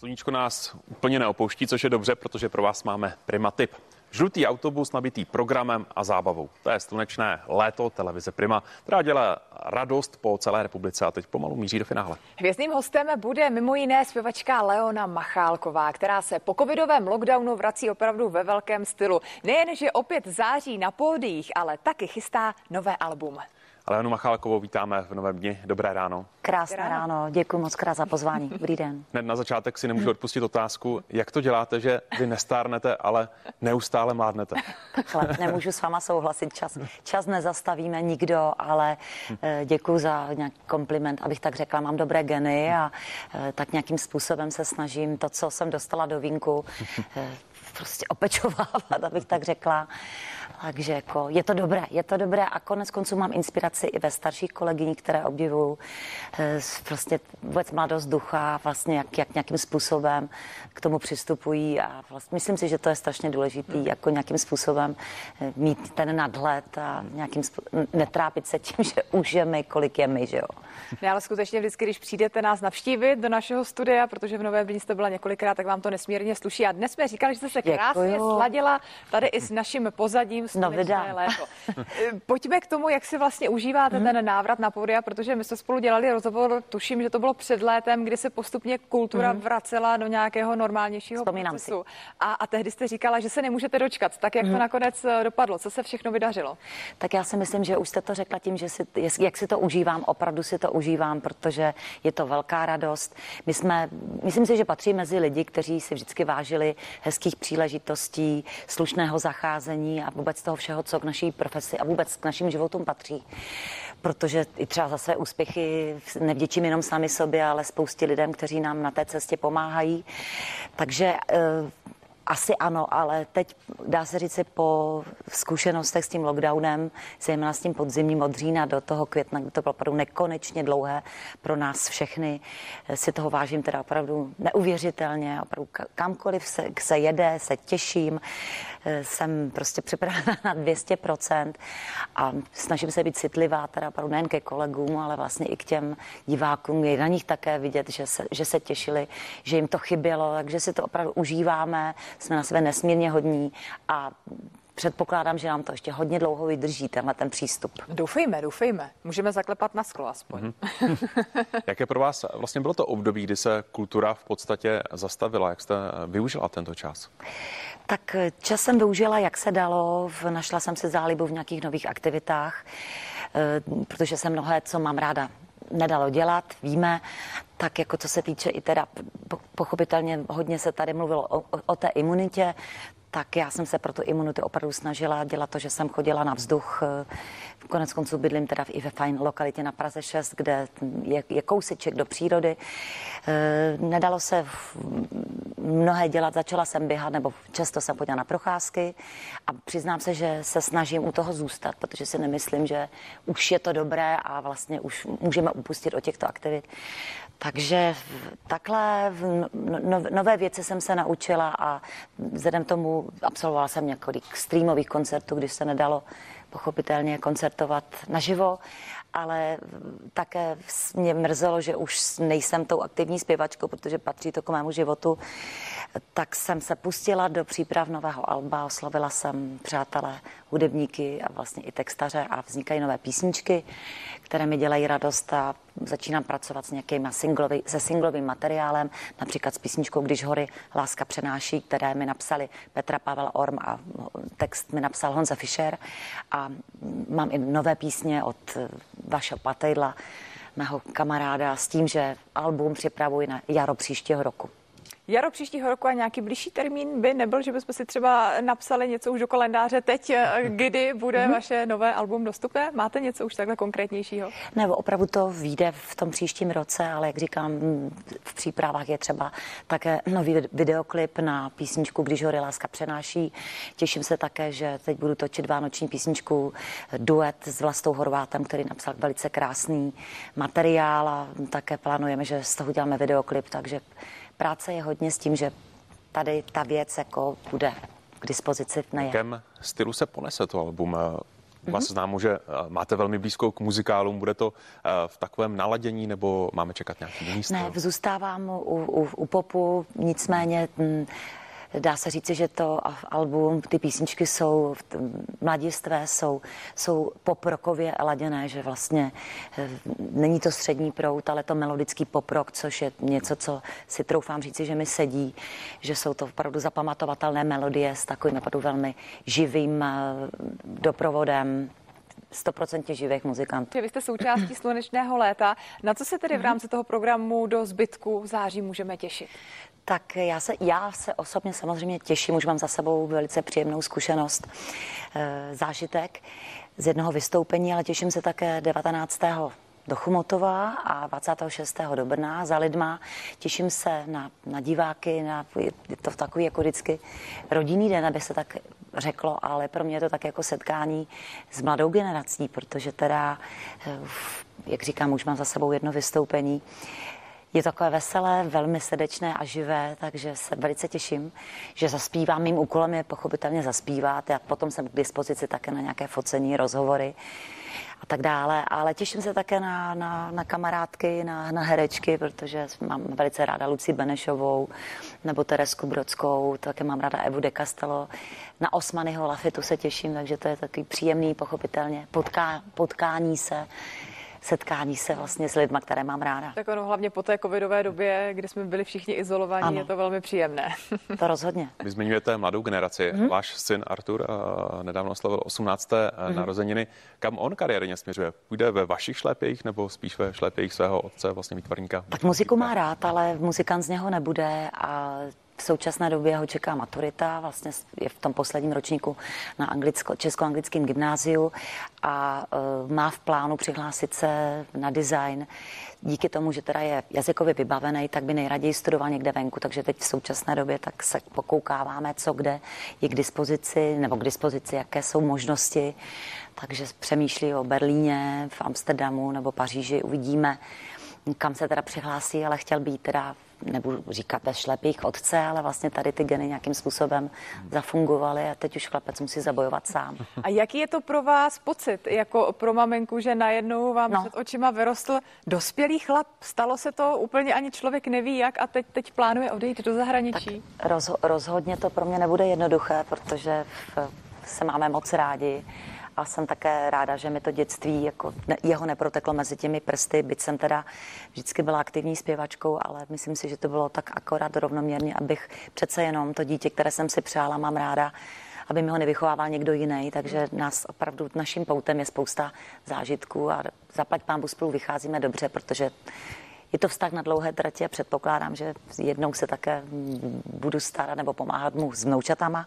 Sluníčko nás úplně neopouští, což je dobře, protože pro vás máme Prima tip. Žlutý autobus nabitý programem a zábavou. To je slunečné léto televize Prima, která dělá radost po celé republice a teď pomalu míří do finále. Hvězdným hostem bude mimo jiné zpěvačka Leona Machálková, která se po covidovém lockdownu vrací opravdu ve velkém stylu. Nejen, že opět září na pódiích, ale taky chystá nové album. Leonu Machálkovou vítáme v novém dni. Dobré ráno. Krásné ráno. ráno. Děkuji moc krát za pozvání. Dobrý den. Hned na začátek si nemůžu odpustit otázku, jak to děláte, že vy nestárnete, ale neustále mládnete. Takhle, nemůžu s váma souhlasit. Čas, čas nezastavíme nikdo, ale eh, děkuji za nějaký kompliment, abych tak řekla. Mám dobré geny a eh, tak nějakým způsobem se snažím to, co jsem dostala do vínku, eh, prostě opečovávat, abych tak řekla. Takže jako je to dobré, je to dobré a konec konců mám inspiraci i ve starších kolegyních, které obdivuju. Eh, prostě vůbec mladost ducha, vlastně jak, jak nějakým způsobem k tomu přistupují a vlastně myslím si, že to je strašně důležitý, jako nějakým způsobem eh, mít ten nadhled a nějakým způsobem netrápit se tím, že už je my, kolik je my, že jo. Ne, ale skutečně vždycky, když přijdete nás navštívit do našeho studia, protože v Novém Brně jste byla několikrát, tak vám to nesmírně sluší. A dnes jsme říkali, že jste se krásně Děkuju. sladila tady i s naším pozadím no, léto. Pojďme k tomu, jak si vlastně užíváte hmm. ten návrat na pódia, protože my jsme spolu dělali rozhovor, tuším, že to bylo před létem, kdy se postupně kultura hmm. vracela do nějakého normálnějšího Vzpomínám procesu. Si. A, a tehdy jste říkala, že se nemůžete dočkat. Tak jak hmm. to nakonec eh, dopadlo? Co se všechno vydařilo? Tak já si myslím, že už jste to řekla tím, že si, jak si to užívám, opravdu si to užívám, protože je to velká radost. My jsme, myslím si, že patří mezi lidi, kteří si vždycky vážili hezkých příležitostí, slušného zacházení a vůbec toho všeho, co k naší profesi a vůbec k našim životům patří. Protože i třeba za své úspěchy nevděčím jenom sami sobě, ale spoustě lidem, kteří nám na té cestě pomáhají. Takže eh, asi ano, ale teď dá se říct po zkušenostech s tím lockdownem, zejména s tím podzimním od října do toho května, kdy to bylo opravdu nekonečně dlouhé pro nás všechny, si toho vážím teda opravdu neuvěřitelně, opravdu kamkoliv se, se jede, se těším, jsem prostě připravena na 200% a snažím se být citlivá teda opravdu nejen ke kolegům, ale vlastně i k těm divákům, je na nich také vidět, že se, že se těšili, že jim to chybělo, takže si to opravdu užíváme, jsme na sebe nesmírně hodní a předpokládám, že nám to ještě hodně dlouho vydrží, tenhle ten přístup. Doufejme, doufejme. Můžeme zaklepat na sklo aspoň. Mm-hmm. Jaké pro vás vlastně bylo to období, kdy se kultura v podstatě zastavila? Jak jste využila tento čas? Tak čas jsem využila, jak se dalo. Našla jsem si zálibu v nějakých nových aktivitách, eh, protože jsem mnohé, co mám ráda, nedalo dělat, víme, tak jako co se týče i teda pochopitelně hodně se tady mluvilo o, o, té imunitě, tak já jsem se pro tu imunitu opravdu snažila dělat to, že jsem chodila na vzduch. Konec konců bydlím teda i ve fajn lokalitě na Praze 6, kde je, je kouseček do přírody. E, nedalo se mnohé dělat, začala jsem běhat, nebo často jsem chodila na procházky a přiznám se, že se snažím u toho zůstat, protože si nemyslím, že už je to dobré a vlastně už můžeme upustit od těchto aktivit. Takže takhle no, no, nové věci jsem se naučila a vzhledem tomu absolvovala jsem několik streamových koncertů, když se nedalo pochopitelně koncertovat naživo, ale také mě mrzelo, že už nejsem tou aktivní zpěvačkou, protože patří to k mému životu, tak jsem se pustila do příprav nového alba, oslovila jsem přátelé, hudebníky a vlastně i textaře a vznikají nové písničky, které mi dělají radost a začínám pracovat s nějakým singlový, se singlovým materiálem, například s písničkou Když hory láska přenáší, které mi napsali Petra Pavel Orm a text mi napsal Honza Fischer. A mám i nové písně od Vašeho Patejdla, mého kamaráda, s tím, že album připravuji na jaro příštího roku jaro příštího roku a nějaký blížší termín by nebyl, že bychom si třeba napsali něco už do kalendáře teď, eh, kdy bude mm-hmm. vaše nové album dostupné? Máte něco už takhle konkrétnějšího? Ne, opravdu to vyjde v tom příštím roce, ale jak říkám, v přípravách je třeba také nový videoklip na písničku Když hory láska přenáší. Těším se také, že teď budu točit vánoční písničku duet s Vlastou Horvátem, který napsal velice krásný materiál a také plánujeme, že z toho uděláme videoklip, takže práce je hodně s tím, že tady ta věc jako bude k dispozici V jakém stylu se ponese to album? Mm-hmm. Vás známo, že máte velmi blízko k muzikálům. Bude to v takovém naladění nebo máme čekat nějaký jiný styl? Ne, zůstávám u, u, u popu, nicméně m, mm, dá se říci, že to album, ty písničky jsou mladistvé, jsou, jsou poprokově laděné, že vlastně eh, není to střední prout, ale to melodický poprok, což je něco, co si troufám říci, že mi sedí, že jsou to opravdu zapamatovatelné melodie s takovým opravdu velmi živým eh, doprovodem, stoprocentně živých muzikantů. Vy jste součástí slunečného léta. Na co se tedy v mhm. rámci toho programu do zbytku září můžeme těšit? Tak já se, já se osobně samozřejmě těším, už mám za sebou velice příjemnou zkušenost, e, zážitek z jednoho vystoupení, ale těším se také 19 do Chumotova a 26. do Brna za lidma. Těším se na, na diváky, na, je to takový jako vždycky rodinný den, aby se tak řeklo, ale pro mě je to tak jako setkání s mladou generací, protože teda, eh, jak říkám, už mám za sebou jedno vystoupení. Je takové veselé, velmi srdečné a živé, takže se velice těším, že zaspívám. Mým úkolem je pochopitelně zaspívat. Já potom jsem k dispozici také na nějaké focení, rozhovory a tak dále. Ale těším se také na, na, na kamarádky, na, na herečky, protože mám velice ráda Luci Benešovou nebo Teresku Brodskou, také mám ráda Evu de Castello. Na Osmanyho Lafitu se těším, takže to je takový příjemný, pochopitelně, potká, potkání se setkání se vlastně s lidmi, které mám ráda. Tak ono hlavně po té covidové době, kdy jsme byli všichni izolovaní, ano. je to velmi příjemné. To rozhodně. Vy zmiňujete mladou generaci. Hmm. Váš syn Artur uh, nedávno slavil 18. Hmm. narozeniny. Kam on kariérně směřuje? Půjde ve vašich šlépějích nebo spíš ve šlépějích svého otce, vlastně výtvarníka? Tak muziku má rád, ale muzikant z něho nebude a v současné době ho čeká maturita, vlastně je v tom posledním ročníku na anglicko, česko-anglickém gymnáziu a uh, má v plánu přihlásit se na design. Díky tomu, že teda je jazykově vybavený, tak by nejraději studoval někde venku, takže teď v současné době tak se pokoukáváme, co kde je k dispozici, nebo k dispozici, jaké jsou možnosti. Takže přemýšlí o Berlíně, v Amsterdamu nebo Paříži, uvidíme kam se teda přihlásí, ale chtěl být teda nebudu říkat ve šlepích otce, ale vlastně tady ty geny nějakým způsobem zafungovaly a teď už chlapec musí zabojovat sám. A jaký je to pro vás pocit, jako pro maminku, že najednou vám no. před očima vyrostl dospělý chlap? Stalo se to úplně ani člověk neví jak a teď, teď plánuje odejít do zahraničí? Tak roz, rozhodně to pro mě nebude jednoduché, protože v, se máme moc rádi a jsem také ráda, že mi to dětství jako ne, jeho neproteklo mezi těmi prsty, byť jsem teda vždycky byla aktivní zpěvačkou, ale myslím si, že to bylo tak akorát rovnoměrně, abych přece jenom to dítě, které jsem si přála, mám ráda, aby mi ho nevychovával někdo jiný, takže nás opravdu naším poutem je spousta zážitků a zaplať pán spolu vycházíme dobře, protože je to vztah na dlouhé tratě a předpokládám, že jednou se také budu starat nebo pomáhat mu s vnoučatama.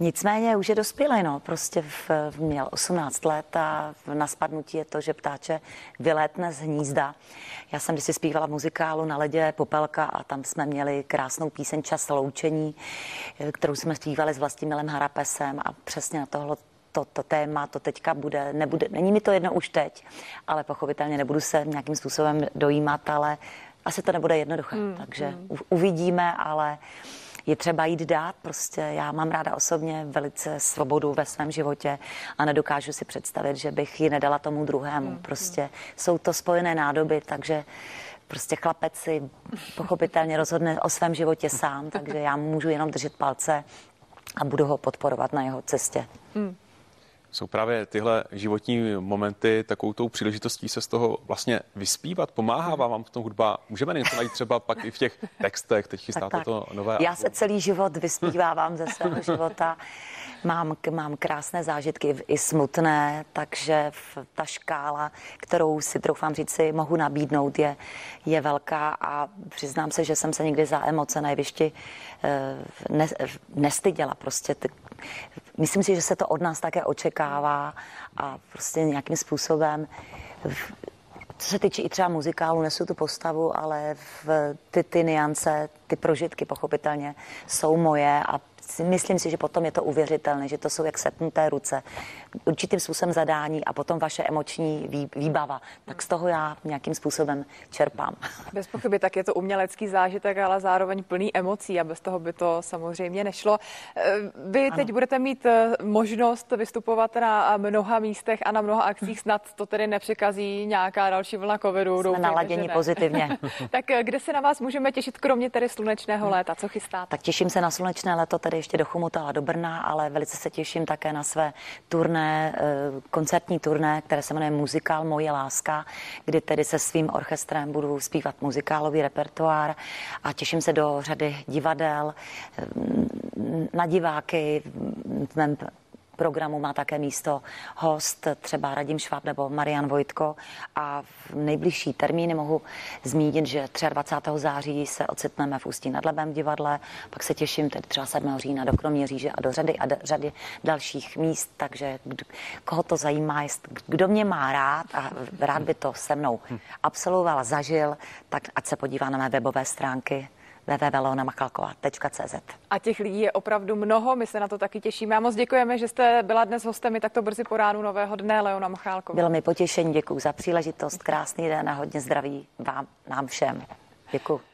Nicméně už je dospělý, no, prostě v, měl 18 let a na spadnutí je to, že ptáče vylétne z hnízda. Já jsem si zpívala muzikálu na ledě Popelka a tam jsme měli krásnou píseň Čas loučení, kterou jsme zpívali s Vlastimilem Harapesem a přesně na tohle to, to téma, to teďka bude, nebude, není mi to jedno už teď, ale pochopitelně nebudu se nějakým způsobem dojímat, ale asi to nebude jednoduché, mm, takže mm. uvidíme, ale je třeba jít dát. Prostě já mám ráda osobně velice svobodu ve svém životě a nedokážu si představit, že bych ji nedala tomu druhému. Mm, prostě mm. jsou to spojené nádoby, takže prostě chlapec si pochopitelně rozhodne o svém životě sám, takže já můžu jenom držet palce a budu ho podporovat na jeho cestě. Mm jsou právě tyhle životní momenty takovou tou příležitostí se z toho vlastně vyspívat. Pomáhá vám v tom hudba? Můžeme něco najít třeba pak i v těch textech, teď chystáte tak, to nové. Já se celý život vyspívávám ze svého života. Mám, mám krásné zážitky i smutné, takže ta škála, kterou si troufám říct si mohu nabídnout, je, je velká a přiznám se, že jsem se nikdy za emoce na jevišti eh, ne, nestyděla. Prostě ty, myslím si, že se to od nás také očekává a prostě nějakým způsobem co se týče i třeba muzikálu, nesu tu postavu, ale v ty, ty niance, ty prožitky pochopitelně jsou moje a myslím si, že potom je to uvěřitelné, že to jsou jak setnuté ruce, určitým způsobem zadání a potom vaše emoční výbava. Tak z toho já nějakým způsobem čerpám. Bez pochyby, tak je to umělecký zážitek, ale zároveň plný emocí a bez toho by to samozřejmě nešlo. Eh, vy ano. teď budete mít eh, možnost vystupovat na mnoha místech a na mnoha akcích, snad to tedy nepřekazí nějaká další vlna covidu. Jsme Doufejme, naladěni pozitivně. tak kde se na vás můžeme těšit, kromě tedy slunečného léta? Co chystáte? Tak těším se na slunečné léto, tedy ještě do Chomutova, do Brna, ale velice se těším také na své turné, eh, koncertní turné, které se jmenuje Muzikál Moje láska, kdy tedy se svým orchestrem budu zpívat muzikálový repertoár a těším se do řady divadel, eh, na diváky v mém programu má také místo host, třeba Radim Šváb nebo Marian Vojtko. A v nejbližší termíny mohu zmínit, že 23. září se ocitneme v Ústí nad Labem divadle, pak se těším tedy třeba 7. října do Kroměříže a do řady a do řady dalších míst, takže kdo, koho to zajímá, jest, kdo mě má rád a rád by to se mnou absolvoval, zažil, tak ať se podívá na mé webové stránky www.leonamachalková.cz. A těch lidí je opravdu mnoho, my se na to taky těšíme. A moc děkujeme, že jste byla dnes hostem i takto brzy po ránu nového dne, Leona Machálková. Bylo mi potěšení, děkuji za příležitost, krásný den a hodně zdraví vám, nám všem. Děkuji.